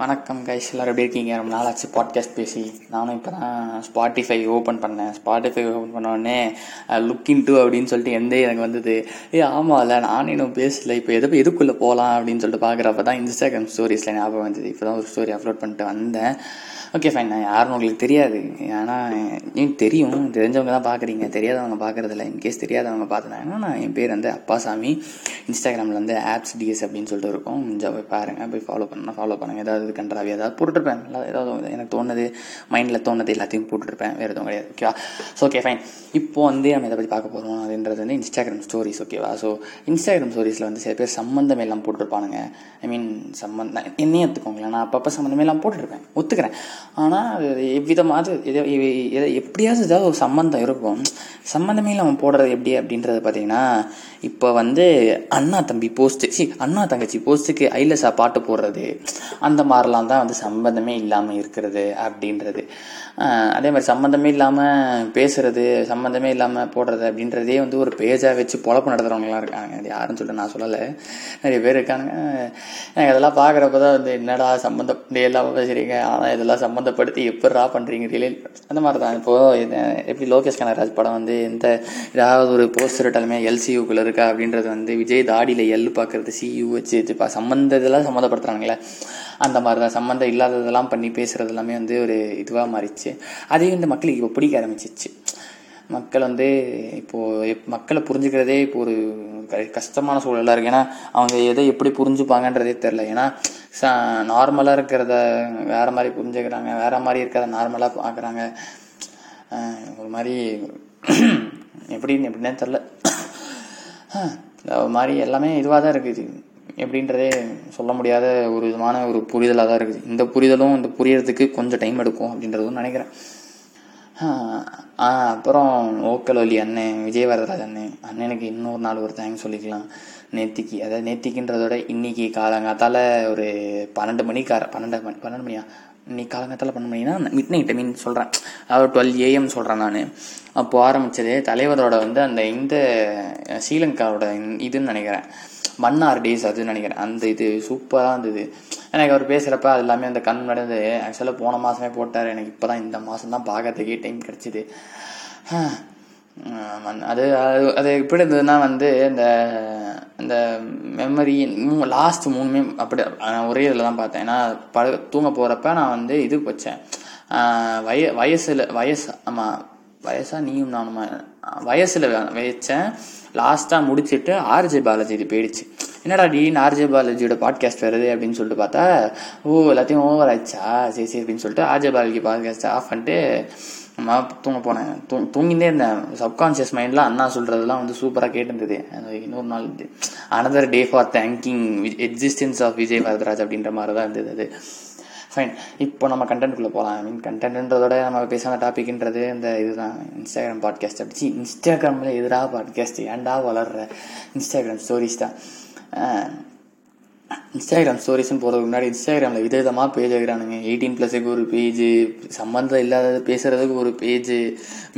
வணக்கம் கைஸ் எல்லோரும் எப்படி இருக்கீங்க? ரொம்ப நாளாச்சு பாட்காஸ்ட் பேசி. நானும் இப்போ தான் ஸ்பாட்டிஃபை ஓப்பன் பண்ணேன். ஸ்பாட்டிஃபை ஓப்பன் பண்ணோடனே லுக் இன் டூ அப்படின்னு சொல்லிட்டு எந்த எனக்கு வந்தது. ஏ ஆமாம் இல்லை நானும் இன்னும் பேசல. இப்போ எது எதுக்குள்ளே போகலாம் அப்படின்னு சொல்லிட்டு பார்க்குறப்ப தான் இன்ஸ்டாகிராம் ஸ்டோரிஸில் ஞாபகம் வந்தது. இப்போ தான் ஒரு ஸ்டோரி அப்லோட் பண்ணிட்டு வந்தேன். ஓகே ஃபைன் நான் யாருன்னு உங்களுக்கு தெரியாது. ஏன்னா எனக்கு தெரியும். தெரிஞ்சவங்க தான் பார்க்குறீங்க. தெரியாதவங்க பார்க்குறதில்ல. இன்கேஸ் தெரியாதவங்க பார்த்துனாங்கன்னா நான் என் பேர் வந்து அப்பாசாமி. இன்ஸ்டாகிராமில் வந்து ஆப்ஸ் டிஎஸ் அப்படின்னு சொல்லிட்டு இருக்கும். கொஞ்சம் போய் பாருங்கள் போய் ஃபாலோ பண்ணால் ஃபாலோ பண்ணுங்கள் ஏதாவது கண்டராவி ஏதாவது போட்டுருப்பேன் நல்லா ஏதாவது எனக்கு தோணுது. மைண்டில் தோணுது எல்லாத்தையும் போட்டுருப்பேன் வேறு எதுவும் கிடையாது. ஓகேவா ஸோ ஓகே ஃபைன் இப்போ வந்து நம்ம இதை பற்றி பார்க்க போகிறோம் அப்படின்றது வந்து இன்ஸ்டாகிராம் ஸ்டோரிஸ் ஓகேவா ஸோ இன்ஸ்டாகிராம் ஸ்டோரிஸில் வந்து சில பேர் சம்மந்தம் எல்லாம் போட்டிருப்பானுங்க. ஐ மீன் சம்மந்தம் என்னையும் எடுத்துக்கோங்களேன் நான் அப்பப்போ சம்மந்தமே எல்லாம் போட்டிருப்பேன். ஒத்துக்கிறேன். ஆனால் அது எவ்விதமாவது எதை எதை எப்படியாவது ஏதாவது ஒரு சம்மந்தம் இருக்கும். சம்மந்தமே இல்லாமல் போடுறது எப்படி அப்படின்றது பார்த்தீங்கன்னா இப்போ வந்து அண்ணா தம்பி போஸ்ட்டு சி அண்ணா தங்கச்சி போஸ்ட்டுக்கு ஐலசா பாட்டு போடுறது அந்த மாதிரிலாம் தான் வந்து சம்மந்தமே இல்லாமல் இருக்கிறது அப்படின்றது. அதே மாதிரி சம்மந்தமே இல்லாமல் பேசுறது சம்மந்தமே இல்லாமல் போடுறது அப்படின்றதே வந்து ஒரு பேஜாக வச்சு பொழப்பு நடத்துகிறவங்களாம் இருக்காங்க. அது யாருன்னு சொல்லிட்டு நான் சொல்லலை. நிறைய பேர் இருக்காங்க. எனக்கு அதெல்லாம் பார்க்குறப்ப தான் வந்து என்னடா சம்மந்தம் எல்லாம் பேசுகிறீங்க ஆனால் இதெல்லாம் சம்மந்தப்படுத்தி எப்படா பண்ணுறீங்க ரிலேட் அந்த மாதிரி தான். இப்போது எப்படி லோகேஷ் கனகராஜ் படம் வந்து எந்த ஏதாவது ஒரு போஸ்டர் இட்டாலுமே எல்சியூக்குள்ளே இருக்கா அப்படின்றது வந்து விஜய் தாடியில் எல் பார்க்குறது சியூ வச்சு வச்சு சம்மந்த இதெல்லாம் சம்மந்தப்படுத்துகிறாங்களே அந்த மாதிரி தான் சம்மந்தம் இல்லாததெல்லாம் பண்ணி பேசுகிறது எல்லாமே வந்து ஒரு இதுவாக மாறிச்சு அதே வந்து மக்களுக்கு இப்போ பிடிக்க ஆரம்பிச்சிச்சு. மக்கள் வந்து இப்போது மக்களை புரிஞ்சுக்கிறதே இப்போ ஒரு கஷ்டமான சூழலாக இருக்குது ஏன்னா அவங்க எதை எப்படி புரிஞ்சுப்பாங்கன்றதே தெரில ஏன்னா ச நார்மலாக இருக்கிறத வேறு மாதிரி புரிஞ்சுக்கிறாங்க. வேறு மாதிரி இருக்கிறத நார்மலாக பார்க்குறாங்க ஒரு மாதிரி எப்படின்னு எப்படின்னே தெரில ஒரு மாதிரி எல்லாமே இதுவாக தான் இருக்குது. எப்படின்றதே சொல்ல முடியாத ஒரு விதமான ஒரு புரிதலாக தான் இருக்குது. இந்த புரிதலும் இந்த புரியறதுக்கு கொஞ்சம் டைம் எடுக்கும் அப்படின்றதும் நினைக்கிறேன். அப்புறம் ஓக்கல் வலி அண்ணன் விஜய் வரதராஜ் அண்ணன். அண்ணனுக்கு இன்னொரு நாள் ஒரு தேங்க்ஸ் சொல்லிக்கலாம். நேத்திக்கு அதாவது நேத்திக்கின்றதோட இன்னைக்கு காலங்காத்தால் ஒரு பன்னெண்டு மணிக்கார பன்னெண்டு மணி பன்னெண்டு மணியா? இன்னைக்கு காலங்காத்தால் பன்னெண்டு மணினா? மிட் நைட் மீன் சொல்கிறேன் அதாவது டுவெல் ஏஎம் சொல்கிறேன் நான். அப்போது ஆரம்பித்தது தலைவரோட வந்து அந்த இந்த ஸ்ரீலங்காவோட இதுன்னு நினைக்கிறேன். மன்னார் டேஸ் அதுன்னு நினைக்கிறேன். அந்த இது சூப்பராக இருந்தது. எனக்கு அவர் பேசுகிறப்ப அது எல்லாமே அந்த கண் நடந்தது ஆக்சுவலாக போன மாதமே போட்டார். எனக்கு இப்போ தான் இந்த மாதம் தான் பார்க்கறதுக்கே டைம் கிடச்சிது. அது அது அது எப்படி இருந்ததுன்னா வந்து இந்த இந்த மெமரி லாஸ்ட் மூணுமே அப்படி ஒரே இதில் தான் பார்த்தேன். ஏன்னா படு தூங்க போகிறப்ப நான் வந்து இது வச்சேன். வய வயசில் வயசு ஆமாம் வயசாக நீயும் நானுமா? வயசில் வச்சேன். லாஸ்ட்டாக முடிச்சுட்டு ஆர்ஜே பாலாஜி இது போயிடுச்சு. என்னடா டீன் ஆர்ஜே பாலாஜியோட பாட்காஸ்ட் வருது அப்படின்னு சொல்லிட்டு பார்த்தா ஓ எல்லாத்தையும் ஓவர் ஆயிடுச்சா? சரி சரி அப்படின்னு சொல்லிட்டு ஆர்ஜே பாலாஜி பாட்காஸ்ட் ஆஃப் பண்ணிட்டு நான் தூங்க போனேன். தூ தூங்கிட்டே இருந்தேன். சப்கான்ஷியஸ் மைண்டில் அண்ணா சொல்கிறதெல்லாம் வந்து சூப்பராக கேட்டிருந்தது. இன்னொரு நாள் another day for thanking existence of Vijay Varadaraj அப்படின்ற மாதிரி தான் இருந்தது அது. ஃபைன் இப்போ நம்ம கண்டென்ட்குள்ளே போகலாம் ஐ மீன் கண்டென்ட்ன்றதோட நம்ம பேசாத டாபிக்ன்றது இந்த இதுதான். இன்ஸ்டாகிராம் பாட்காஸ்ட் அப்படிச்சு இன்ஸ்டாகிராமில் எதிராக பாட்காஸ்ட் ஏன்டா வளர்ற? இன்ஸ்டாகிராம் ஸ்டோரிஸ் தான். இன்ஸ்டாகிராம் ஸ்டோரிஸ்னு போகிறதுக்கு முன்னாடி இன்ஸ்டாகிராமில் விதவிதமாக பேஜ் வைக்கிறானுங்க. எயிட்டீன் ப்ளஸுக்கு ஒரு பேஜு சம்மந்தம் இல்லாதது பேசுகிறதுக்கு ஒரு பேஜு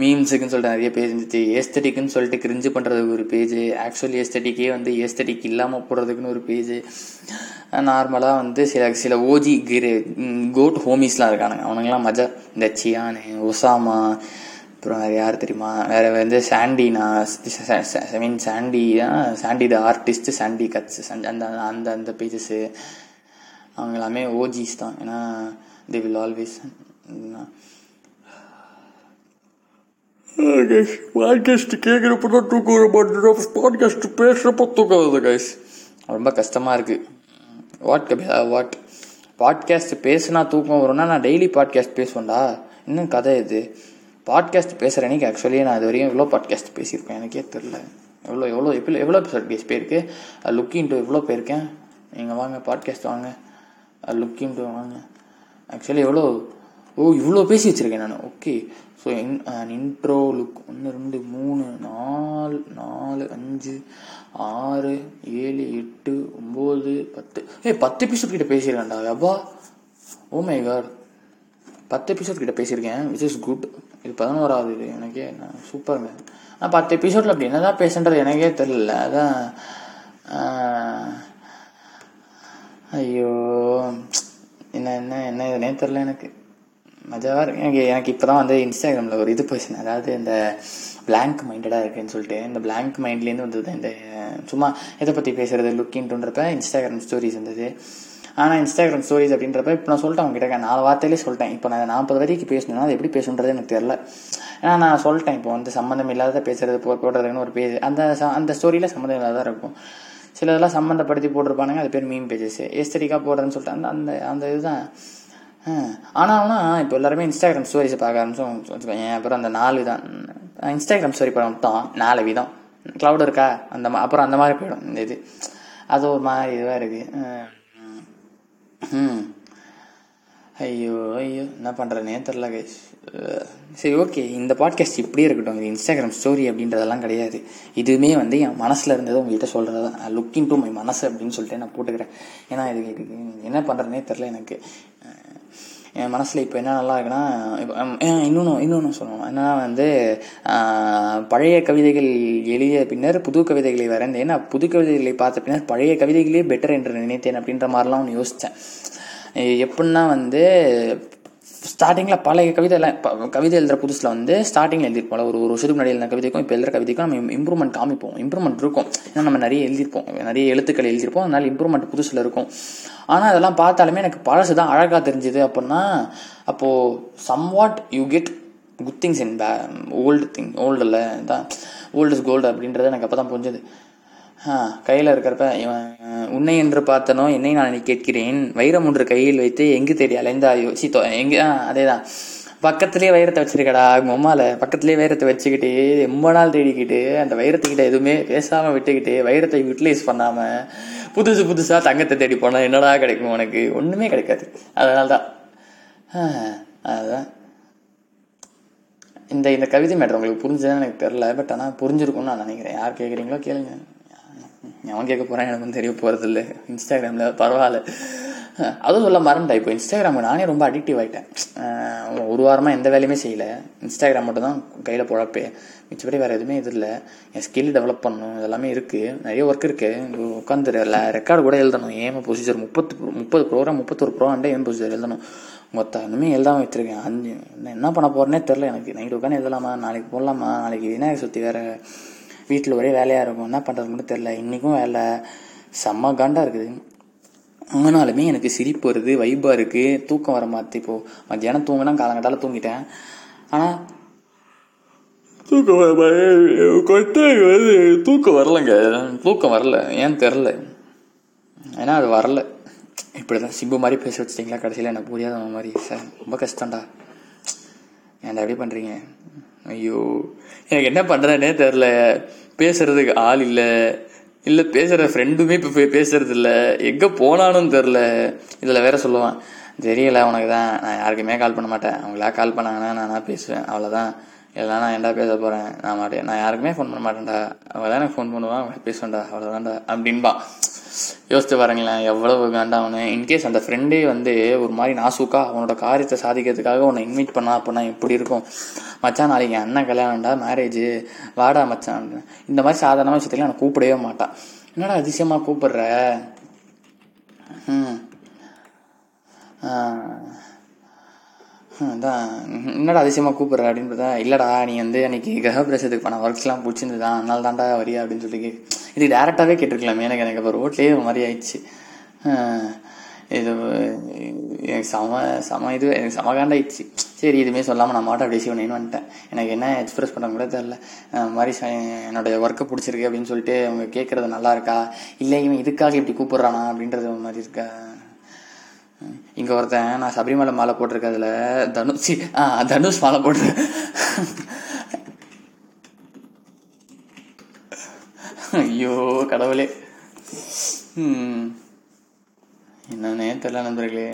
மீம்ஸுக்குன்னு சொல்லிட்டு நிறைய பேஜ் இருந்துச்சு. ஏஸ்தட்டிக்குன்னு சொல்லிட்டு கிரிஞ்சு பண்ணுறதுக்கு ஒரு பேஜு ஆக்சுவலி ஏஸ்தட்டிக்கே வந்து ஏஸ்தட்டிக் இல்லாமல் போடுறதுக்குன்னு ஒரு பேஜு நார்மலாக வந்து சில சில ஓஜி கிரே கோட் ஹோமிஸ்லாம் இருக்கானுங்க. அவனுங்களாம் மஜா இந்த சியானு ஒசாமா அப்புறம் வேறு யார் தெரியுமா? வேறு வந்து சாண்டினா I mean Sandy Sandy the artist Sandy cuts அந்த அந்த அந்த பேஜஸ்ஸு அவங்க எல்லாமே ஓஜிஸ் தான். ஏன்னா தி வில் ஆல்வேஸ் பாட்காஸ்ட் கேட்குறப்ப தான் தூக்கம் வர மாட்டேன் பாட்காஸ்ட் பேசுகிறப்ப தூக்கம் வருது கைஸ் ரொம்ப கஷ்டமாக இருக்குது வாட் கபிலா வாட் பாட்காஸ்ட் பேசுனா தூக்கம் வரும்னா நான் டெய்லி பாட்காஸ்ட் பேசுவேன்டா. இன்னும் கதை இது. பாட்காஸ்ட் பேசுகிற அன்றைக்கி ஆக்சுவலி நான் இது வரையும் எவ்வளோ பாட்காஸ்ட் பேசியிருக்கேன். எனக்கே தெரில எவ்வளோ எவ்வளோ எவ்வளோ எவ்வளோ எபிசோட் பேஸ் போயிருக்கு. லுக்கிங் டு எவ்வளோ போயிருக்கேன். நீங்கள் வாங்க பாட்காஸ்ட் வாங்க. லுக்கிங் டு வாங்க. ஆக்சுவலி எவ்வளோ ஓ இவ்வளோ பேசி வச்சுருக்கேன் நான். Okay so in intro look ஒன்று ரெண்டு மூணு நாலு நாலு அஞ்சு ஆறு ஏழு எட்டு ஒம்பது பத்து. ஏ பத்து எபிசோட் கிட்ட பேசியிருக்கேன்டா அப்பா. ஓ மை காட் பத்து எபிசோட் கிட்ட பேசியிருக்கேன் விச் இஸ் குட் இது பதினோராவது இது. எனக்கே சூப்பருங்க நான் பத்து எபிசோடில் அப்படி என்ன தான் பேசுன்றது எனக்கே தெரில அதான் ஐயோ என்ன என்ன என்ன இதுனே தெரில எனக்கு. மஜாவாக இருக்கு. எனக்கு எனக்கு இப்போ தான் வந்து இன்ஸ்டாகிராமில் ஒரு இது பேசினேன் அதாவது இந்த பிளாங்க் மைண்டடாக இருக்குன்னு சொல்லிட்டு இந்த பிளாங்க் மைண்ட்லேருந்து வந்தது இந்த சும்மா எதை பற்றி பேசுறது லுக்கின்ட்டுன்றப்ப இன்ஸ்டாகிராம் ஸ்டோரிஸ் வந்தது. ஆனால் இன்ஸ்டாகிராம் ஸ்டோரிஸ் அப்படின்றப்ப இப்போ நான் சொல்லிட்டேன் உங்ககிட்ட நாலு வார்த்தையிலே சொல்லிட்டேன். இப்போ நான் நாற்பது வரைக்கும் பேசணும்னா அது எப்படி பேசணுன்றது எனக்கு தெரில ஏன்னா நான் சொல்லிட்டேன் இப்போ வந்து சம்மந்தம் இல்லாத பேசுறது போ போடுறதுன்னு ஒரு பேஜ். அந்த அந்த ஸ்டோரியில் சம்மந்தம் இல்லாத இருக்கும். சில இதெல்லாம் சம்மந்தப்படுத்தி போட்டிருப்பானுங்க அது பேர் மீன் பேஜஸ் எஸ்தரிக்காக போடுறதுன்னு சொல்லிட்டு அந்த அந்த அந்த இதுதான். ஆனால் இப்போ எல்லாருமே இன்ஸ்டாகிராம் ஸ்டோரிஸை பார்க்க ஆரம்பிச்சோம். வச்சுக்கோங்க அப்புறம் அந்த நாலு தான். இன்ஸ்டாகிராம் ஸ்டோரி படம் மொத்தம் நாலு விதம். க்ளவுட் இருக்கா? அந்த அப்புறம் அந்த மாதிரி போயிடும் இந்த இது. அது ஒரு மாதிரி இதுவாக இருக்குது ம். ஐயோ ஐயோ என்ன பண்ணுறேனே தெரில கைஸ் சரி ஓகே இந்த பாட்காஸ்ட் இப்படியே இருக்கட்டும். இது இன்ஸ்டாகிராம் ஸ்டோரி அப்படின்றதெல்லாம் கிடையாது. இதுவுமே வந்து என் மனசில் இருந்ததை உங்கள்கிட்ட சொல்கிறது தான் லுக்கிங் டு மை மனசு அப்படின்னு சொல்லிட்டு நான் போட்டுக்கிறேன். ஏன்னா இது என்ன பண்ணுறேனே தெரில எனக்கு. என் மனசில் இப்போ என்ன நல்லா இருக்குன்னா இப்போ இன்னொன்று இன்னொன்று சொல்லணும். என்னன்னா வந்து பழைய கவிதைகள் எழுதிய பின்னர் புது கவிதைகளை வரைந்தேன். நான் புது கவிதைகளை பார்த்த பின்னர் பழைய கவிதைகளே பெட்டர் என்று நினைத்தேன் அப்படின்ற மாதிரிலாம் ஒன்று யோசித்தேன் எப்படின்னா வந்து ஸ்டார்டிங்கில் பழைய கவிதைலாம் கவிதை எழுதுகிற புதுசில் வந்து ஸ்டார்டிங்கில் எழுதிருப்போம்ல ஒரு ஒரு வருஷத்துக்கு முன்னாடி எழுதின கவிதைக்கும் இப்போ எழுதுற கவிதைக்கும் நம்ம இம்ப்ரூவ்மெண்ட் காமிப்போம். இம்ப்ரூவ்மெண்ட் இருக்கும். ஏன்னா நம்ம நிறைய எழுதியிருப்போம். நிறைய எழுத்துக்கள் எழுதியிருப்போம். அதனால் இம்ப்ரூவ்மெண்ட் புதுசில் இருக்கும். ஆனால் அதெல்லாம் பார்த்தாலுமே எனக்கு பழசு தான் அழகாக தெரிஞ்சுது அப்படின்னா அப்போது somewhat you get good things in bay old thing ஓல்டில் தான் ஓல்டு இஸ் கோல்டு அப்படின்றது எனக்கு அப்போ தான் புரிஞ்சுது. கையில் இருக்கிறப்ப இவன் உன்னை என்று பார்த்தனோ என்னை நான் கேட்கிறேன். வைரம் ஒன்று கையில் வைத்து எங்கு தேடி அலைந்தாயோ சீத்தோ எங்க ஆ அதே தான் பக்கத்துலேயே வைரத்தை வச்சிருக்கடா உம்மால பக்கத்துலேயே வைரத்தை வச்சுக்கிட்டு ரொம்ப நாள் தேடிக்கிட்டு அந்த வைரத்துக்கிட்ட எதுவுமே பேசாமல் விட்டுக்கிட்டு வைரத்தை யூட்டிலைஸ் பண்ணாமல் புதுசு புதுசாக தங்கத்தை தேடி போனால் என்னடா கிடைக்கும் உனக்கு? ஒன்றுமே கிடைக்காது. அதனால தான் அதுதான் இந்த இந்த கவிதை மேட்ரு உங்களுக்கு புரிஞ்சதுன்னு எனக்கு தெரில பட் ஆனால் புரிஞ்சிருக்கும்னு நான் நினைக்கிறேன். யார் கேட்குறீங்களோ கேளுங்க. அவன் கேட்க போகிறான் எனக்கு வந்து தெரிய போகிறதில்ல இன்ஸ்டாகிராமில் பரவாயில்ல. அதுவும் சொல்ல மறந்துட்டேன் இப்போ. இன்ஸ்டாகிராம் நானே ரொம்ப அடிக்டிவ் ஆகிட்டேன் ஒரு வாரமாக எந்த வேலையுமே செய்யலை. இன்ஸ்டாகிராம் மட்டும் தான் கையில் பொழப்பே. மிச்சப்படி வேறு எதுவுமே இது இல்லை. என் ஸ்கில் டெவலப் பண்ணணும் இதெல்லாமே இருக்குது நிறைய ஒர்க் இருக்குது உட்காந்து ரெக்கார்டு கூட எழுதணும். ஏன் ப்ரொசீஜர் முப்பத்து முப்பது ப்ரோக்ராம் முப்பத்தொரு ப்ரோக்ராம் ஏம் ப்ரொசீஜர் எழுதணும்? மொத்தம் இன்னுமே எழுதாமல் வச்சுருக்கேன். அஞ்சு நான் என்ன பண்ண போகிறேனே தெரில எனக்கு. நைட்டு உட்காந்து எழுதலாமா? நாளைக்கு போடலாமா? நாளைக்கு விநாயகர் சுற்றி வேறு. வீட்டில் ஒரே வேலையாக இருக்கும். என்ன பண்ணுறது மட்டும் தெரில இன்றைக்கும் வேலை. செம்ம காண்டாக இருக்குது. ஆனாலுமே எனக்கு சிரிப்பு வருது வைப்பாக இருக்குது தூக்கம் வர மாதிரி இப்போது மத்தியானம் தூங்கினா காலங்கட்டால தூங்கிட்டேன். ஆனால் தூக்கம் வர கொட்டை வந்து தூக்கம் வரலங்க. தூக்கம் வரல. ஏன் தெரில ஏன்னா அது வரல. இப்படி தான் சிம்பு மாதிரி பேச வச்சிட்டிங்களா? கடைசியில் எனக்கு புரியாத மாதிரி. சார் ரொம்ப கஷ்டம்டா. ஏன்டா எப்படி பண்ணுறீங்க ஐயோ எனக்கு என்ன பண்ணுறேன்னே தெரில பேசுறதுக்கு ஆள் இல்லை. இல்லை பேசுகிற ஃப்ரெண்டுமே இப்போ போய் பேசுறது இல்லை. எங்கே போனானும் தெரில இதில் வேற சொல்லுவான் தெரியல உனக்கு தான். நான் யாருக்குமே கால் பண்ண மாட்டேன். அவங்களா கால் பண்ணாங்கன்னா நானா பேசுவேன். அவ்வளோதான் இல்லைனா நான் ஏன்டா பேச போகிறேன் நான் மாட்டேன் நான் யாருக்குமே ஃபோன் பண்ண மாட்டேன்டா. அவங்க தான் எனக்கு ஃபோன் பண்ணுவான். பேசுவேன்டா. அவ்வளோதான்டா அப்படின்பா. யோசித்து பாருங்களேன் எவ்வளவு காண்டாவனு. இன்கேஸ் அந்த ஃப்ரெண்டே வந்து ஒரு மாதிரி நாசூக்கா அவனோட காரியத்தை சாதிக்கிறதுக்காக உன்னை இன்வைட் பண்ணா அப்படின்னா எப்படி இருக்கும்? மச்சான் நாளைக்கு என் அண்ணன் கல்யாணம்டா மேரேஜ் வாடா மச்சான் இந்த மாதிரி சாதாரண விஷயத்துல நான் கூப்பிடவே மாட்டான். என்னடா அதிசயமாக கூப்பிடுற? ம் அதான். என்னடா அதிசயமாக கூப்பிட்ற அப்படின்னு பார்த்தா இல்லைடா நீ வந்து அன்னைக்கு கிரகப்பிரசத்துக்கு பண்ண ஒர்க்ஸ்லாம் பிடிச்சிருந்துதான் அதனால தான்டா வரியா அப்படின்னு சொல்லி கே- இது டேரெக்டாகவே கேட்டிருக்கலாமே. எனக்கு எனக்கு அப்போ ரோட்லேயே ஒரு மாதிரி ஆயிடுச்சு. இது எனக்கு செம செம இது எனக்கு செம காண்டாயிடுச்சு சரி இதுவுமே சொல்லாமல் நான் மாட்டை அப்படி சிவனேன்னு வந்துட்டேன். எனக்கு என்ன எக்ஸ்பிரஸ் பண்ண கூட தெரில மாதிரி ச- ஒர்க்கை பிடிச்சிருக்கு அப்படின்னு சொல்லிட்டு அவங்க கேட்குறது நல்லா இருக்கா? இல்லை இவன் இதுக்காக இப்படி கூப்பிட்றானா அப்படின்றது மாதிரி இருக்கா? இங்க ஒருத்தன் நான் சபரிமலை மாலை போட்டிருக்கிறதுல தனுஷ் ஆ தனுஷ் மாலை போட்டு ஐயோ கடவுளே. என்னன்னே தெரியல நண்பர்களே.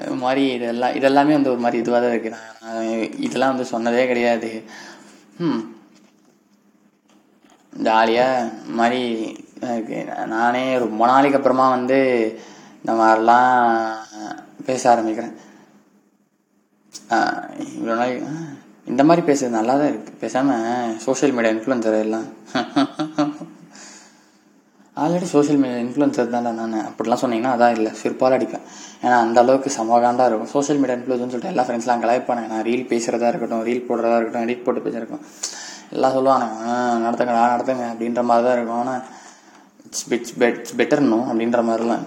அது மாதிரி இதெல்லாம் இதெல்லாமே வந்து ஒரு மாதிரி இதுவாக தான் இருக்கு. நான் இதெல்லாம் வந்து சொன்னதே கிடையாது. ம். ஜாலியாக மாதிரி இருக்கு நானே ரொம்ப நாளைக்கு அப்புறமா வந்து இந்த மாதிரிலாம் பேச ஆரம்பிக்கிறேன். இவ்வளோ நாள் இந்த மாதிரி பேசுறது நல்லா தான் இருக்கு. பேசாமல் சோஷியல் மீடியா இன்ஃப்ளூன்சர் எல்லாம். ஆல்ரெடி சோஷியல் மீடியா இன்ஃப்ளூன்சர் தான்டா நான். அப்படிலாம் சொன்னீங்கன்னா அதான் இல்லை சிற்பால் அடிப்பேன். ஏன்னா அந்த அளவுக்கு சமகாண்டாக இருக்கும். சோஷியல் மீடியா இன்ஃப்ளூன்ஸ்னு சொல்லிட்டு எல்லா ஃப்ரெண்ட்ஸ்லாம் கலாய்ப்பானே நான் ரீல் பேசுகிறதா இருக்கட்டும் ரீல் போடுறதா இருக்கட்டும் எடிட் போட்டு பேசியிருக்கோம். எல்லாம் சொல்லுவாங்க நடத்துங்க நான் நடத்துங்க அப்படின்ற மாதிரி தான் இருக்கும் ஆனால் இட்ஸ் பெட் பெட்டர்னும் அப்படின்ற மாதிரிலாம்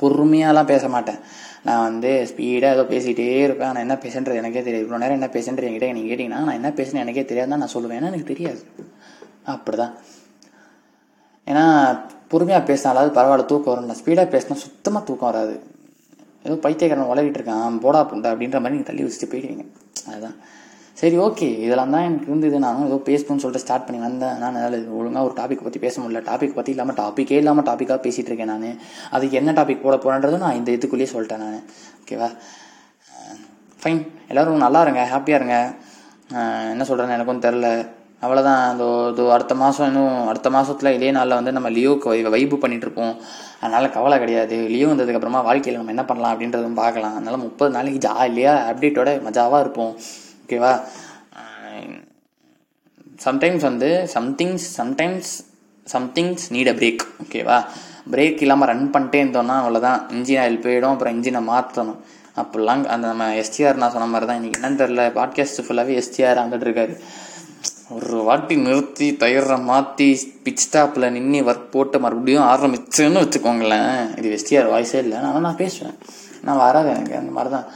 பொறுமையாலாம் பேச மாட்டேன். நான் வந்து ஸ்பீடாக ஏதோ பேசிகிட்டே இருப்பேன். நான் என்ன பேசுன்றது எனக்கே தெரியாது. இவ்வளோ நேரம் என்ன பேசுன்றது என்கிட்ட நீங்கள் கேட்டிங்கன்னா நான் என்ன பேசுனேன் எனக்கே தெரியாது. தான் நான் சொல்லுவேன். ஏன்னா எனக்கு தெரியாது. அப்படி தான் ஏன்னா பொறுமையாக பேசினாலாவது பரவாயில்ல தூக்கம் வரும். நான் ஸ்பீடாக பேசினா சுத்தமாக தூக்கம் வராது. ஏதோ பைத்தியக்காரன் உலகிட்டு இருக்கான். போடா புண்டா அப்படின்ற மாதிரி நீங்கள் தள்ளி வச்சுட்டு போயிடுவீங்க. அதுதான். சரி ஓகே இதெல்லாம் தான் எனக்கு இருந்தது. நானும் ஏதோ பேசணும்னு சொல்லிட்டு ஸ்டார்ட் பண்ணி வந்தேன். நான் அதாவது ஒழுங்காக ஒரு டாபிக் பற்றி பேச முடியல. டாபிக் பற்றி இல்லாமல் டாப்பிக்கே இல்லாமல் டாப்பிக்காக பேசிகிட்டு இருக்கேன் நான். அதுக்கு என்ன டாபிக் போட போகிறேன்றதும் நான் இந்த இதுக்குள்ளேயே சொல்லிட்டேன் நான். ஓகேவா ஃபைன் எல்லோரும் நல்லா இருங்க. ஹாப்பியாக இருங்க. என்ன சொல்கிறேன்னு எனக்கும் தெரில அவ்வளோதான் அந்த இது அடுத்த மாதம் இன்னும் அடுத்த மாதத்தில் இதே நாளில் வந்து நம்ம லியோக்கு வை வைப்பு பண்ணிகிட்ருப்போம் அதனால் கவலை கிடையாது. லியோ வந்ததுக்கப்புறமா வாழ்க்கையில் நம்ம என்ன பண்ணலாம் அப்படின்றதும் பார்க்கலாம். அதனால் முப்பது நாளைக்கு ஜாலியாக அப்டேட்டோட மஜாவாக இருப்போம். ஓகேவா சம்டைம்ஸ் வந்து somethings sometimes somethings need a break ஓகேவா பிரேக் இல்லாமல் ரன் பண்ணிட்டே இருந்தோம்னா அவ்வளோதான் இன்ஜின் ஆயில் போயிடும் அப்புறம் இன்ஜினை மாற்றணும் அப்படிலாம் அந்த நம்ம எஸ்டிஆர் நான் சொன்ன மாதிரி தான் இன்றைக்கி என்னன்னு தெரில பாட்காஸ்ட் ஃபுல்லாகவே எஸ்டிஆர் வந்துட்டு இருக்காரு ஒரு வாட்டி நிறுத்தி டயரை மாற்றி பிச் ஸ்டாப்பில் நின்று ஒர்க் போட்டு மறுபடியும் ஆரம்பிச்சுன்னு வச்சுக்கோங்களேன். இது எஸ்டிஆர் வாய்ஸே இல்லை. ஆனால் நான் பேசுவேன். நான் வராது எனக்கு அந்த மாதிரி தான்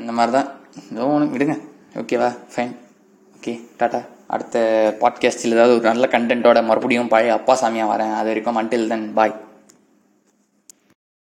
இந்த மாதிரி தான் ஏதோ ஒன்று விடுங்க. ஓகேவா ஃபைன் ஓகே டாட்டா அடுத்த பாட்காஸ்டில் ஏதாவது ஒரு நல்ல கண்டென்ட்டோட மறுபடியும் பழைய அப்பா சாமியாக வரேன். அது வரைக்கும் அன்டில் தென் பாய்